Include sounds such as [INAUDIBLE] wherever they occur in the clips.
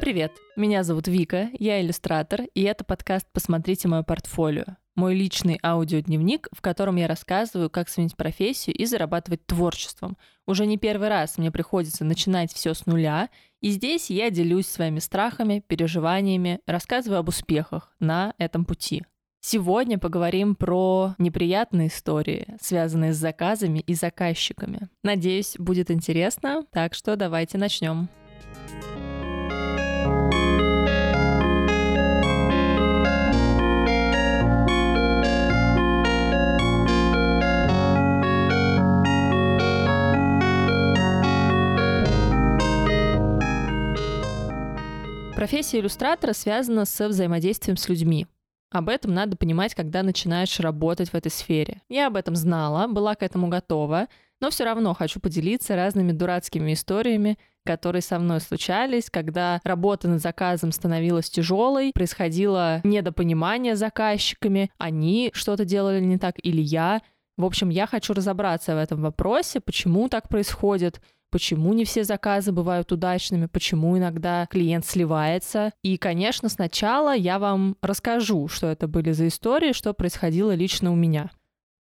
Всем привет! Меня зовут Вика, я иллюстратор, и это подкаст «Посмотрите мое портфолио». Мой личный аудиодневник, в котором я рассказываю, как сменить профессию и зарабатывать творчеством. Уже не первый раз мне приходится начинать все с нуля, и здесь я делюсь своими страхами, переживаниями, рассказываю об успехах на этом пути. Сегодня поговорим про неприятные истории, связанные с заказами и заказчиками. Надеюсь, будет интересно, так что давайте начнем. Профессия иллюстратора связана со взаимодействием с людьми. Об этом надо понимать, когда начинаешь работать в этой сфере. Я об этом знала, была к этому готова, но все равно хочу поделиться разными дурацкими историями, которые со мной случались, когда работа над заказом становилась тяжелой, происходило недопонимание заказчиками, они что-то делали не так или я. В общем, я хочу разобраться в этом вопросе, почему так происходит, почему не все заказы бывают удачными, почему иногда клиент сливается. И, конечно, сначала я вам расскажу, что это были за истории, что происходило лично у меня.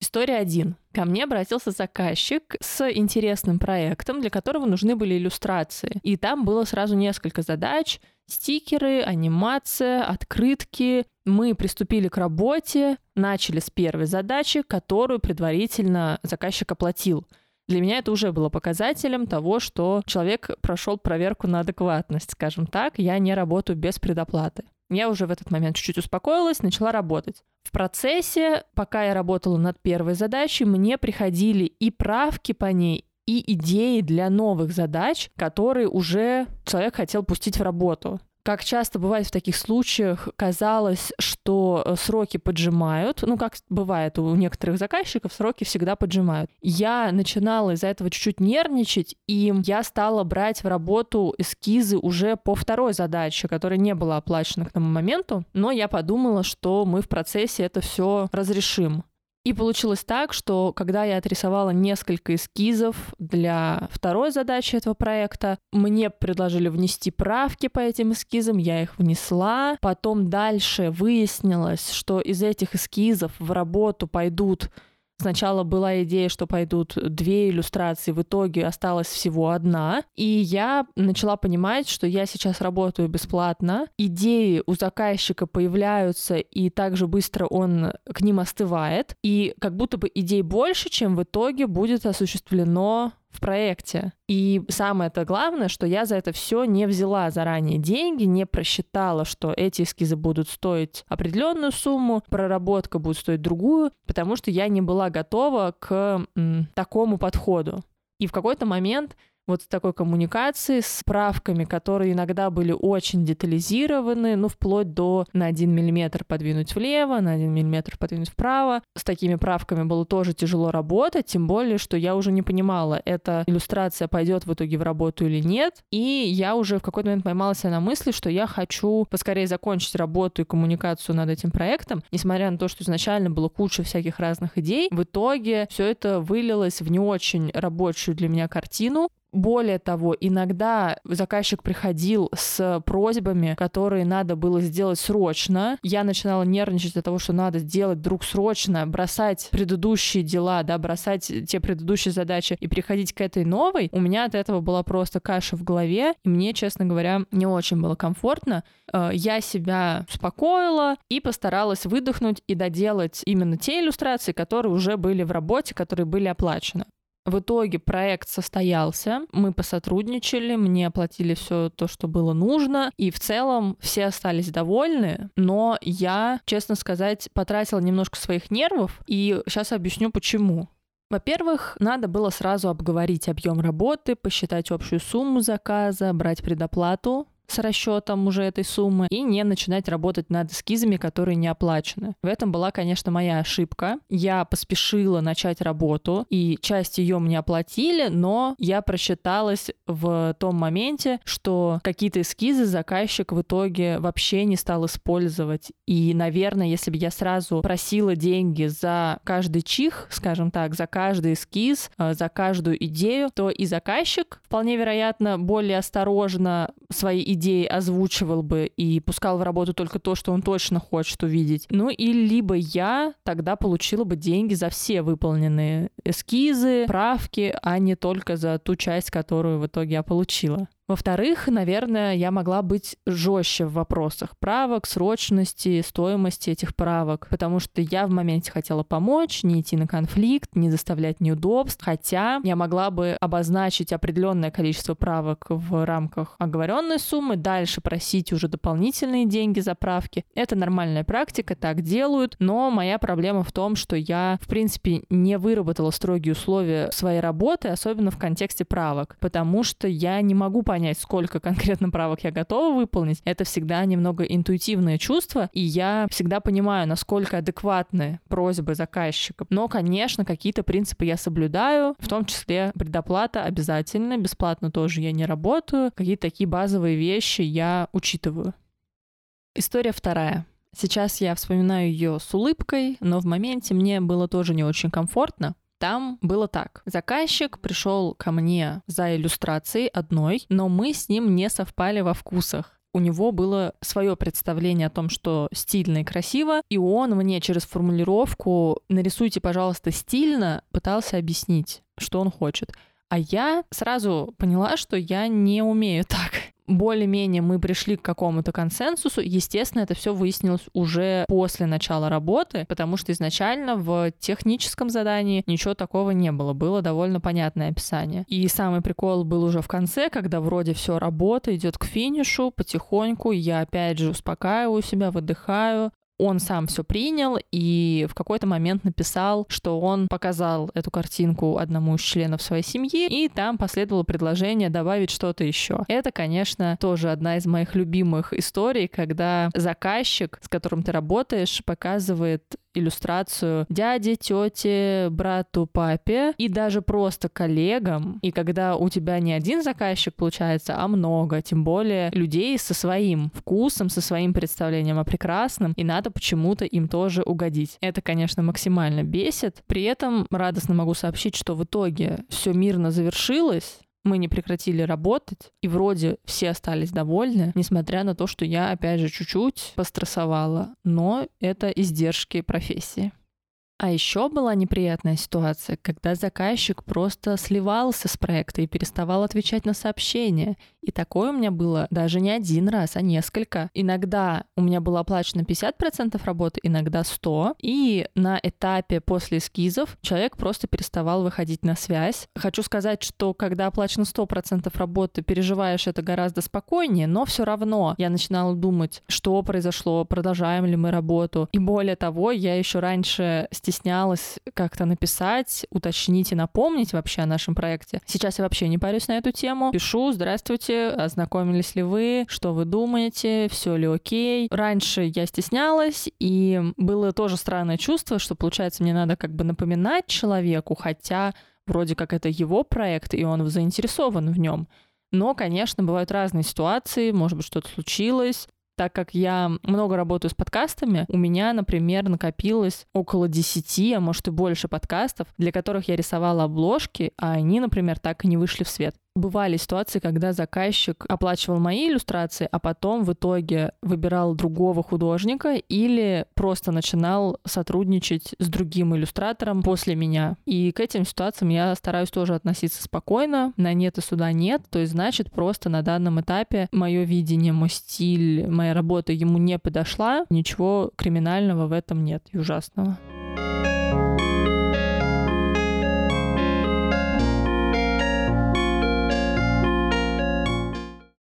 История один. Ко мне обратился заказчик с интересным проектом, для которого нужны были иллюстрации. И там было сразу несколько задач. Стикеры, анимация, открытки. Мы приступили к работе, начали с первой задачи, которую предварительно заказчик оплатил. Для меня это уже было показателем того, что человек прошел проверку на адекватность, скажем так. Я не работаю без предоплаты. Я уже в этот момент чуть-чуть успокоилась, начала работать. В процессе, пока я работала над первой задачей, мне приходили и правки по ней, и идеи для новых задач, которые уже человек хотел пустить в работу. Как часто бывает в таких случаях, казалось, что э, сроки поджимают. Ну, как бывает у некоторых заказчиков, сроки всегда поджимают. Я начинала из-за этого чуть-чуть нервничать, и я стала брать в работу эскизы уже по второй задаче, которая не была оплачена к тому моменту. Но я подумала, что мы в процессе это все разрешим. И получилось так, что когда я отрисовала несколько эскизов для второй задачи этого проекта, мне предложили внести правки по этим эскизам, я их внесла. Потом дальше выяснилось, что из этих эскизов в работу пойдут Сначала была идея, что пойдут две иллюстрации, в итоге осталась всего одна. И я начала понимать, что я сейчас работаю бесплатно. Идеи у заказчика появляются, и также быстро он к ним остывает. И как будто бы идей больше, чем в итоге будет осуществлено в проекте. И самое это главное, что я за это все не взяла заранее деньги, не просчитала, что эти эскизы будут стоить определенную сумму, проработка будет стоить другую, потому что я не была готова к м, такому подходу. И в какой-то момент вот с такой коммуникацией, с правками, которые иногда были очень детализированы, ну, вплоть до на 1 миллиметр подвинуть влево, на 1 миллиметр подвинуть вправо. С такими правками было тоже тяжело работать, тем более, что я уже не понимала, эта иллюстрация пойдет в итоге в работу или нет. И я уже в какой-то момент поймала себя на мысли, что я хочу поскорее закончить работу и коммуникацию над этим проектом, несмотря на то, что изначально было куча всяких разных идей. В итоге все это вылилось в не очень рабочую для меня картину, более того, иногда заказчик приходил с просьбами, которые надо было сделать срочно. Я начинала нервничать от того, что надо сделать вдруг срочно, бросать предыдущие дела, да, бросать те предыдущие задачи и переходить к этой новой. У меня от этого была просто каша в голове, и мне, честно говоря, не очень было комфортно. Э, я себя успокоила и постаралась выдохнуть и доделать именно те иллюстрации, которые уже были в работе, которые были оплачены. В итоге проект состоялся, мы посотрудничали, мне оплатили все то, что было нужно, и в целом все остались довольны, но я, честно сказать, потратила немножко своих нервов, и сейчас объясню почему. Во-первых, надо было сразу обговорить объем работы, посчитать общую сумму заказа, брать предоплату, с расчетом уже этой суммы и не начинать работать над эскизами, которые не оплачены. В этом была, конечно, моя ошибка. Я поспешила начать работу, и часть ее мне оплатили, но я просчиталась в том моменте, что какие-то эскизы заказчик в итоге вообще не стал использовать. И, наверное, если бы я сразу просила деньги за каждый чих, скажем так, за каждый эскиз, э, за каждую идею, то и заказчик, вполне вероятно, более осторожно свои идеи озвучивал бы и пускал в работу только то, что он точно хочет увидеть. Ну и либо я тогда получила бы деньги за все выполненные эскизы, правки, а не только за ту часть, которую в итоге я получила. Во-вторых, наверное, я могла быть жестче в вопросах правок, срочности, стоимости этих правок, потому что я в моменте хотела помочь, не идти на конфликт, не заставлять неудобств, хотя я могла бы обозначить определенное количество правок в рамках оговоренной суммы, дальше просить уже дополнительные деньги за правки. Это нормальная практика, так делают, но моя проблема в том, что я, в принципе, не выработала строгие условия своей работы, особенно в контексте правок, потому что я не могу понять, понять, сколько конкретно правок я готова выполнить, это всегда немного интуитивное чувство, и я всегда понимаю, насколько адекватны просьбы заказчика. Но, конечно, какие-то принципы я соблюдаю, в том числе предоплата обязательно, бесплатно тоже я не работаю, какие-то такие базовые вещи я учитываю. История вторая. Сейчас я вспоминаю ее с улыбкой, но в моменте мне было тоже не очень комфортно, там было так. Заказчик пришел ко мне за иллюстрацией одной, но мы с ним не совпали во вкусах у него было свое представление о том, что стильно и красиво, и он мне через формулировку «нарисуйте, пожалуйста, стильно» пытался объяснить, что он хочет. А я сразу поняла, что я не умею так более-менее мы пришли к какому-то консенсусу. Естественно, это все выяснилось уже после начала работы, потому что изначально в техническом задании ничего такого не было. Было довольно понятное описание. И самый прикол был уже в конце, когда вроде все работа идет к финишу потихоньку. Я опять же успокаиваю себя, выдыхаю, он сам все принял и в какой-то момент написал, что он показал эту картинку одному из членов своей семьи, и там последовало предложение добавить что-то еще. Это, конечно, тоже одна из моих любимых историй, когда заказчик, с которым ты работаешь, показывает иллюстрацию дяде, тете, брату, папе и даже просто коллегам. И когда у тебя не один заказчик получается, а много, тем более людей со своим вкусом, со своим представлением о прекрасном, и надо почему-то им тоже угодить. Это, конечно, максимально бесит. При этом радостно могу сообщить, что в итоге все мирно завершилось, мы не прекратили работать, и вроде все остались довольны, несмотря на то, что я, опять же, чуть-чуть пострессовала. Но это издержки профессии. А еще была неприятная ситуация, когда заказчик просто сливался с проекта и переставал отвечать на сообщения. И такое у меня было даже не один раз, а несколько. Иногда у меня было оплачено 50% работы, иногда 100%. И на этапе после эскизов человек просто переставал выходить на связь. Хочу сказать, что когда оплачено 100% работы, переживаешь это гораздо спокойнее, но все равно я начинала думать, что произошло, продолжаем ли мы работу. И более того, я еще раньше стеснялась как-то написать, уточнить и напомнить вообще о нашем проекте. Сейчас я вообще не парюсь на эту тему. Пишу, здравствуйте, ознакомились ли вы, что вы думаете, все ли окей. Раньше я стеснялась, и было тоже странное чувство, что, получается, мне надо как бы напоминать человеку, хотя вроде как это его проект, и он заинтересован в нем. Но, конечно, бывают разные ситуации, может быть, что-то случилось, так как я много работаю с подкастами, у меня, например, накопилось около 10, а может и больше подкастов, для которых я рисовала обложки, а они, например, так и не вышли в свет бывали ситуации, когда заказчик оплачивал мои иллюстрации, а потом в итоге выбирал другого художника или просто начинал сотрудничать с другим иллюстратором после меня. И к этим ситуациям я стараюсь тоже относиться спокойно. На нет и сюда нет. То есть, значит, просто на данном этапе мое видение, мой стиль, моя работа ему не подошла. Ничего криминального в этом нет и ужасного.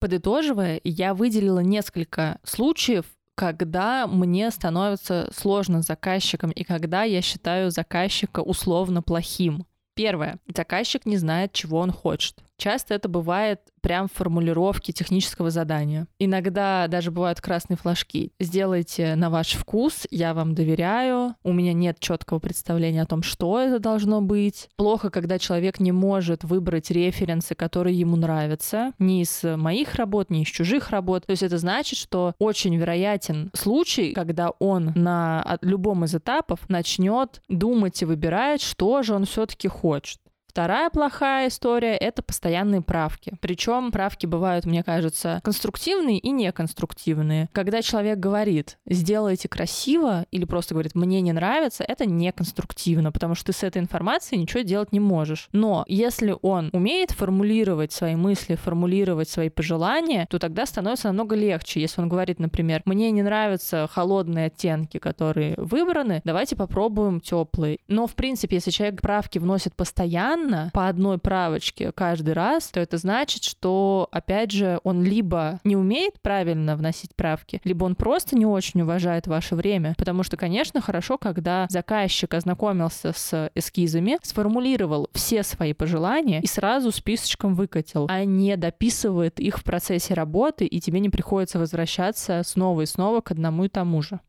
Подытоживая, я выделила несколько случаев, когда мне становится сложно с заказчиком и когда я считаю заказчика условно плохим. Первое. Заказчик не знает, чего он хочет. Часто это бывает прям в формулировке технического задания. Иногда даже бывают красные флажки. Сделайте на ваш вкус, я вам доверяю, у меня нет четкого представления о том, что это должно быть. Плохо, когда человек не может выбрать референсы, которые ему нравятся, ни из моих работ, ни из чужих работ. То есть это значит, что очень вероятен случай, когда он на любом из этапов начнет думать и выбирать, что же он все-таки хочет. Вторая плохая история — это постоянные правки. Причем правки бывают, мне кажется, конструктивные и неконструктивные. Когда человек говорит «сделайте красиво» или просто говорит «мне не нравится», это неконструктивно, потому что ты с этой информацией ничего делать не можешь. Но если он умеет формулировать свои мысли, формулировать свои пожелания, то тогда становится намного легче. Если он говорит, например, «мне не нравятся холодные оттенки, которые выбраны, давайте попробуем теплые». Но, в принципе, если человек правки вносит постоянно, постоянно по одной правочке каждый раз, то это значит, что, опять же, он либо не умеет правильно вносить правки, либо он просто не очень уважает ваше время. Потому что, конечно, хорошо, когда заказчик ознакомился с эскизами, сформулировал все свои пожелания и сразу списочком выкатил, а не дописывает их в процессе работы, и тебе не приходится возвращаться снова и снова к одному и тому же.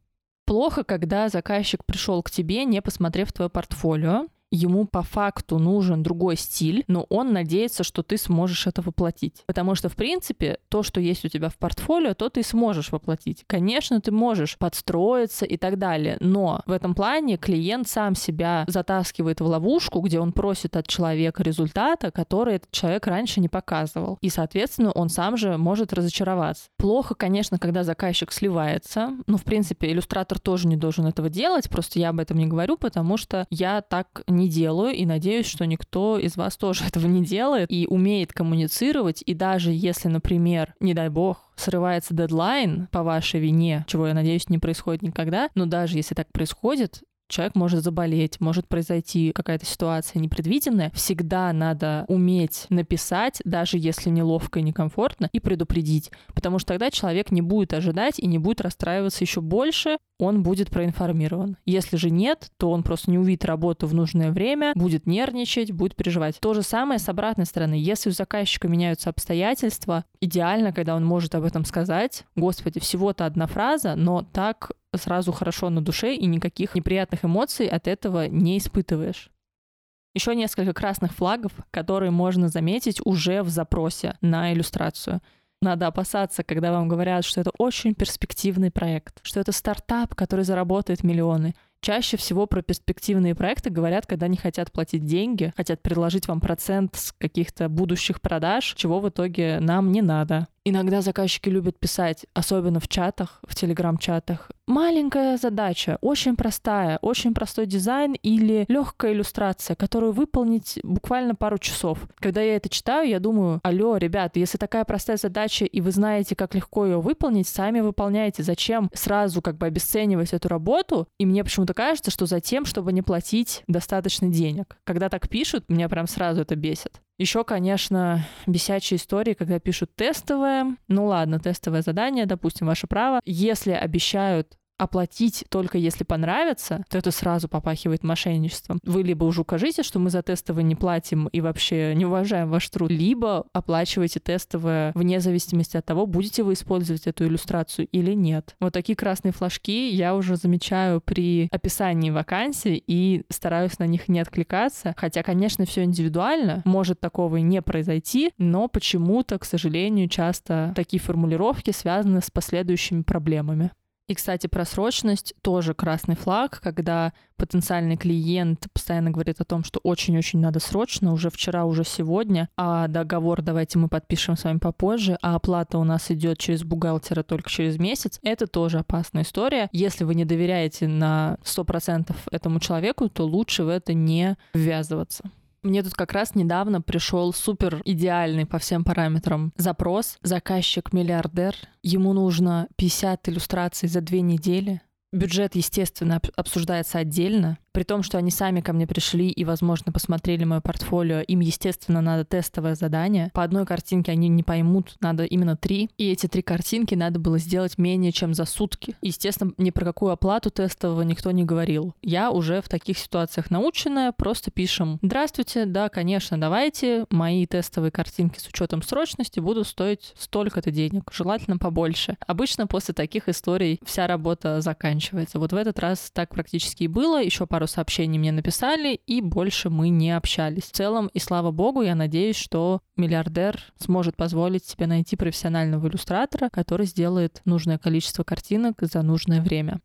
Плохо, когда заказчик пришел к тебе, не посмотрев твое портфолио, ему по факту нужен другой стиль, но он надеется, что ты сможешь это воплотить. Потому что, в принципе, то, что есть у тебя в портфолио, то ты сможешь воплотить. Конечно, ты можешь подстроиться и так далее, но в этом плане клиент сам себя затаскивает в ловушку, где он просит от человека результата, который этот человек раньше не показывал. И, соответственно, он сам же может разочароваться. Плохо, конечно, когда заказчик сливается. Ну, в принципе, иллюстратор тоже не должен этого делать, просто я об этом не говорю, потому что я так не не делаю, и надеюсь, что никто из вас тоже [LAUGHS] этого не делает и умеет коммуницировать, и даже если, например, не дай бог, срывается дедлайн по вашей вине, чего, я надеюсь, не происходит никогда, но даже если так происходит, человек может заболеть, может произойти какая-то ситуация непредвиденная, всегда надо уметь написать, даже если неловко и некомфортно, и предупредить. Потому что тогда человек не будет ожидать и не будет расстраиваться еще больше, он будет проинформирован. Если же нет, то он просто не увидит работу в нужное время, будет нервничать, будет переживать. То же самое с обратной стороны. Если у заказчика меняются обстоятельства, идеально, когда он может об этом сказать. Господи, всего-то одна фраза, но так сразу хорошо на душе и никаких неприятных эмоций от этого не испытываешь. Еще несколько красных флагов, которые можно заметить уже в запросе на иллюстрацию. Надо опасаться, когда вам говорят, что это очень перспективный проект, что это стартап, который заработает миллионы. Чаще всего про перспективные проекты говорят, когда не хотят платить деньги, хотят предложить вам процент с каких-то будущих продаж, чего в итоге нам не надо. Иногда заказчики любят писать, особенно в чатах, в телеграм-чатах, маленькая задача, очень простая, очень простой дизайн или легкая иллюстрация, которую выполнить буквально пару часов. Когда я это читаю, я думаю, алло, ребят, если такая простая задача, и вы знаете, как легко ее выполнить, сами выполняйте. Зачем сразу как бы обесценивать эту работу? И мне почему-то кажется, что за тем, чтобы не платить достаточно денег. Когда так пишут, меня прям сразу это бесит. Еще, конечно, бесячие истории, когда пишут тестовое. Ну ладно, тестовое задание, допустим, ваше право. Если обещают оплатить только если понравится, то это сразу попахивает мошенничеством. Вы либо уже укажите, что мы за тестовое не платим и вообще не уважаем ваш труд, либо оплачивайте тестовое вне зависимости от того, будете вы использовать эту иллюстрацию или нет. Вот такие красные флажки я уже замечаю при описании вакансий и стараюсь на них не откликаться. Хотя, конечно, все индивидуально, может такого и не произойти, но почему-то, к сожалению, часто такие формулировки связаны с последующими проблемами. И, кстати, просрочность тоже красный флаг, когда потенциальный клиент постоянно говорит о том, что очень-очень надо срочно, уже вчера, уже сегодня, а договор давайте мы подпишем с вами попозже, а оплата у нас идет через бухгалтера только через месяц. Это тоже опасная история. Если вы не доверяете на 100% этому человеку, то лучше в это не ввязываться. Мне тут как раз недавно пришел супер идеальный по всем параметрам запрос. Заказчик миллиардер, ему нужно 50 иллюстраций за две недели. Бюджет, естественно, обсуждается отдельно. При том, что они сами ко мне пришли и, возможно, посмотрели мое портфолио, им, естественно, надо тестовое задание. По одной картинке они не поймут, надо именно три. И эти три картинки надо было сделать менее чем за сутки. Естественно, ни про какую оплату тестового никто не говорил. Я уже в таких ситуациях наученная, просто пишем «Здравствуйте, да, конечно, давайте, мои тестовые картинки с учетом срочности будут стоить столько-то денег, желательно побольше». Обычно после таких историй вся работа заканчивается. Вот в этот раз так практически и было. Еще пару пару сообщений мне написали, и больше мы не общались. В целом, и слава богу, я надеюсь, что миллиардер сможет позволить себе найти профессионального иллюстратора, который сделает нужное количество картинок за нужное время.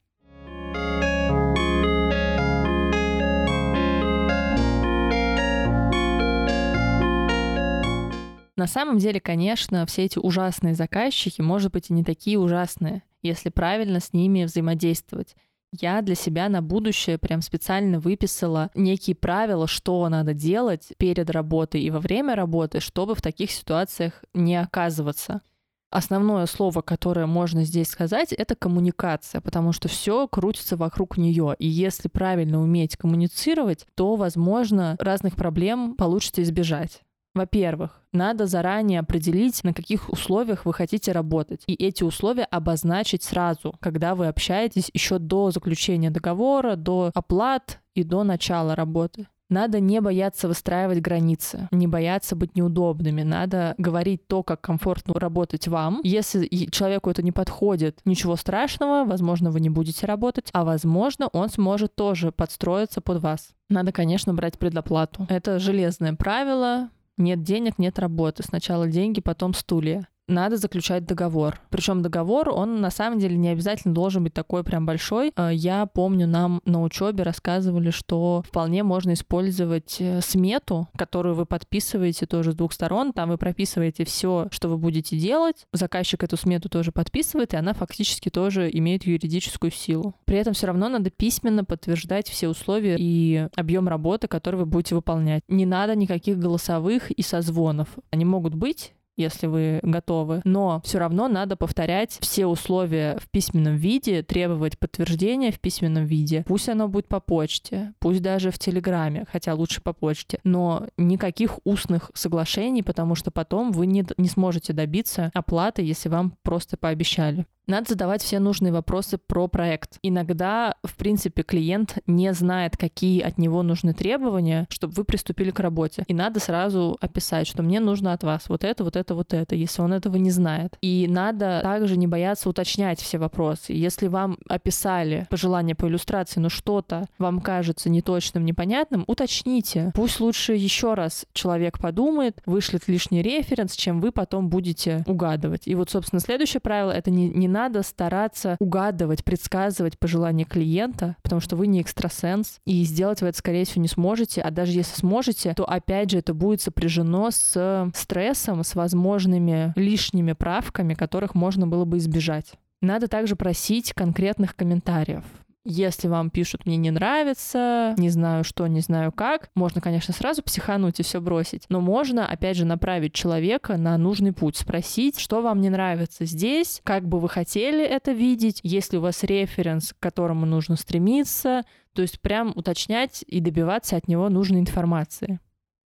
На самом деле, конечно, все эти ужасные заказчики, может быть, и не такие ужасные, если правильно с ними взаимодействовать. Я для себя на будущее прям специально выписала некие правила, что надо делать перед работой и во время работы, чтобы в таких ситуациях не оказываться. Основное слово, которое можно здесь сказать, это коммуникация, потому что все крутится вокруг нее. И если правильно уметь коммуницировать, то, возможно, разных проблем получится избежать. Во-первых, надо заранее определить, на каких условиях вы хотите работать. И эти условия обозначить сразу, когда вы общаетесь еще до заключения договора, до оплат и до начала работы. Надо не бояться выстраивать границы, не бояться быть неудобными. Надо говорить то, как комфортно работать вам. Если человеку это не подходит, ничего страшного, возможно, вы не будете работать, а возможно, он сможет тоже подстроиться под вас. Надо, конечно, брать предоплату. Это железное правило. Нет денег, нет работы. Сначала деньги, потом стулья надо заключать договор. Причем договор, он на самом деле не обязательно должен быть такой прям большой. Э, я помню, нам на учебе рассказывали, что вполне можно использовать э, смету, которую вы подписываете тоже с двух сторон. Там вы прописываете все, что вы будете делать. Заказчик эту смету тоже подписывает, и она фактически тоже имеет юридическую силу. При этом все равно надо письменно подтверждать все условия и объем работы, который вы будете выполнять. Не надо никаких голосовых и созвонов. Они могут быть, если вы готовы. Но все равно надо повторять все условия в письменном виде, требовать подтверждения в письменном виде. Пусть оно будет по почте, пусть даже в Телеграме, хотя лучше по почте. Но никаких устных соглашений, потому что потом вы не, не сможете добиться оплаты, если вам просто пообещали. Надо задавать все нужные вопросы про проект. Иногда, в принципе, клиент не знает, какие от него нужны требования, чтобы вы приступили к работе. И надо сразу описать, что мне нужно от вас вот это, вот это, вот это, если он этого не знает. И надо также не бояться уточнять все вопросы. Если вам описали пожелания по иллюстрации, но что-то вам кажется неточным, непонятным, уточните. Пусть лучше еще раз человек подумает, вышлет лишний референс, чем вы потом будете угадывать. И вот, собственно, следующее правило — это не, не надо стараться угадывать, предсказывать пожелания клиента, потому что вы не экстрасенс, и сделать вы это, скорее всего, не сможете, а даже если сможете, то, опять же, это будет сопряжено с стрессом, с возможными лишними правками, которых можно было бы избежать. Надо также просить конкретных комментариев. Если вам пишут «мне не нравится», «не знаю что», «не знаю как», можно, конечно, сразу психануть и все бросить, но можно, опять же, направить человека на нужный путь, спросить, что вам не нравится здесь, как бы вы хотели это видеть, есть ли у вас референс, к которому нужно стремиться, то есть прям уточнять и добиваться от него нужной информации.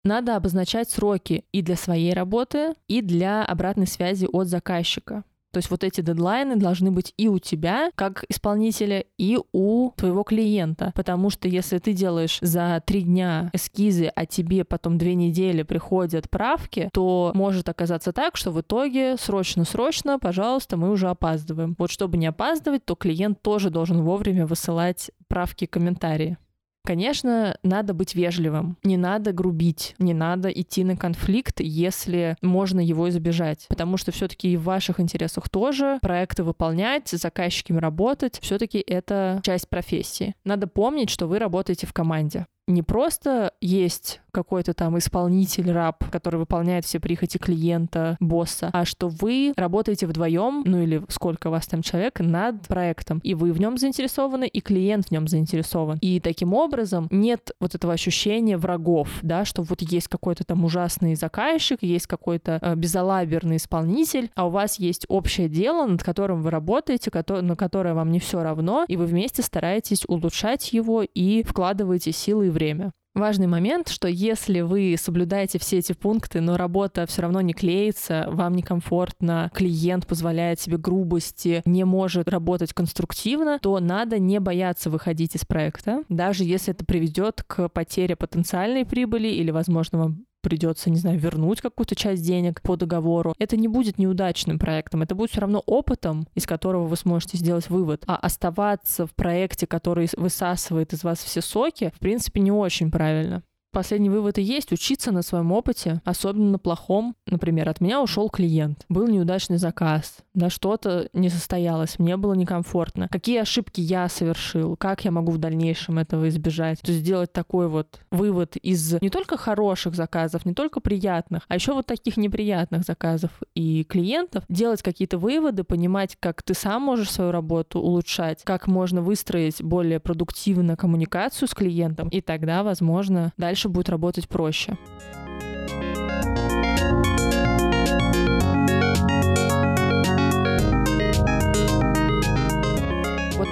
Надо обозначать сроки и для своей работы, и для обратной связи от заказчика. То есть вот эти дедлайны должны быть и у тебя, как исполнителя, и у твоего клиента. Потому что если ты делаешь за три дня эскизы, а тебе потом две недели приходят правки, то может оказаться так, что в итоге срочно-срочно, пожалуйста, мы уже опаздываем. Вот чтобы не опаздывать, то клиент тоже должен вовремя высылать правки, комментарии. Конечно, надо быть вежливым, не надо грубить, не надо идти на конфликт, если можно его избежать, потому что все-таки и в ваших интересах тоже проекты выполнять, с заказчиками работать, все-таки это часть профессии. Надо помнить, что вы работаете в команде не просто есть какой-то там исполнитель, раб, который выполняет все прихоти клиента, босса, а что вы работаете вдвоем, ну или сколько у вас там человек, над проектом, и вы в нем заинтересованы, и клиент в нем заинтересован. И таким образом нет вот этого ощущения врагов, да, что вот есть какой-то там ужасный заказчик, есть какой-то э, безалаберный исполнитель, а у вас есть общее дело, над которым вы работаете, на которое вам не все равно, и вы вместе стараетесь улучшать его и вкладываете силы время. Важный момент, что если вы соблюдаете все эти пункты, но работа все равно не клеится, вам некомфортно, клиент позволяет себе грубости, не может работать конструктивно, то надо не бояться выходить из проекта, даже если это приведет к потере потенциальной прибыли или, возможно, вам придется, не знаю, вернуть какую-то часть денег по договору, это не будет неудачным проектом, это будет все равно опытом, из которого вы сможете сделать вывод. А оставаться в проекте, который высасывает из вас все соки, в принципе, не очень правильно. Последний вывод и есть учиться на своем опыте, особенно на плохом. Например, от меня ушел клиент, был неудачный заказ, да что-то не состоялось, мне было некомфортно. Какие ошибки я совершил, как я могу в дальнейшем этого избежать. То есть сделать такой вот вывод из не только хороших заказов, не только приятных, а еще вот таких неприятных заказов и клиентов, делать какие-то выводы, понимать, как ты сам можешь свою работу улучшать, как можно выстроить более продуктивно коммуникацию с клиентом, и тогда, возможно, дальше будет работать проще.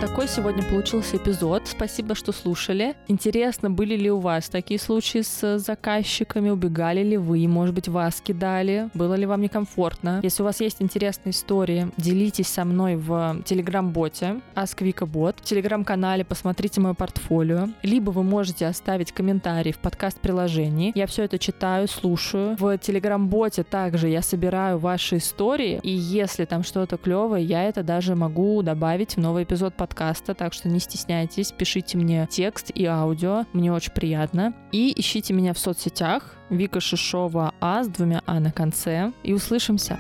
Такой сегодня получился эпизод. Спасибо, что слушали. Интересно, были ли у вас такие случаи с заказчиками? Убегали ли вы? Может быть, вас кидали? Было ли вам некомфортно? Если у вас есть интересные истории, делитесь со мной в телеграм-боте AskVikaBot. В телеграм-канале посмотрите мое портфолио. Либо вы можете оставить комментарий в подкаст-приложении. Я все это читаю, слушаю. В телеграм-боте также я собираю ваши истории. И если там что-то клевое, я это даже могу добавить в новый эпизод подкаста подкаста, так что не стесняйтесь, пишите мне текст и аудио, мне очень приятно. И ищите меня в соцсетях Вика Шишова А с двумя А на конце. И услышимся.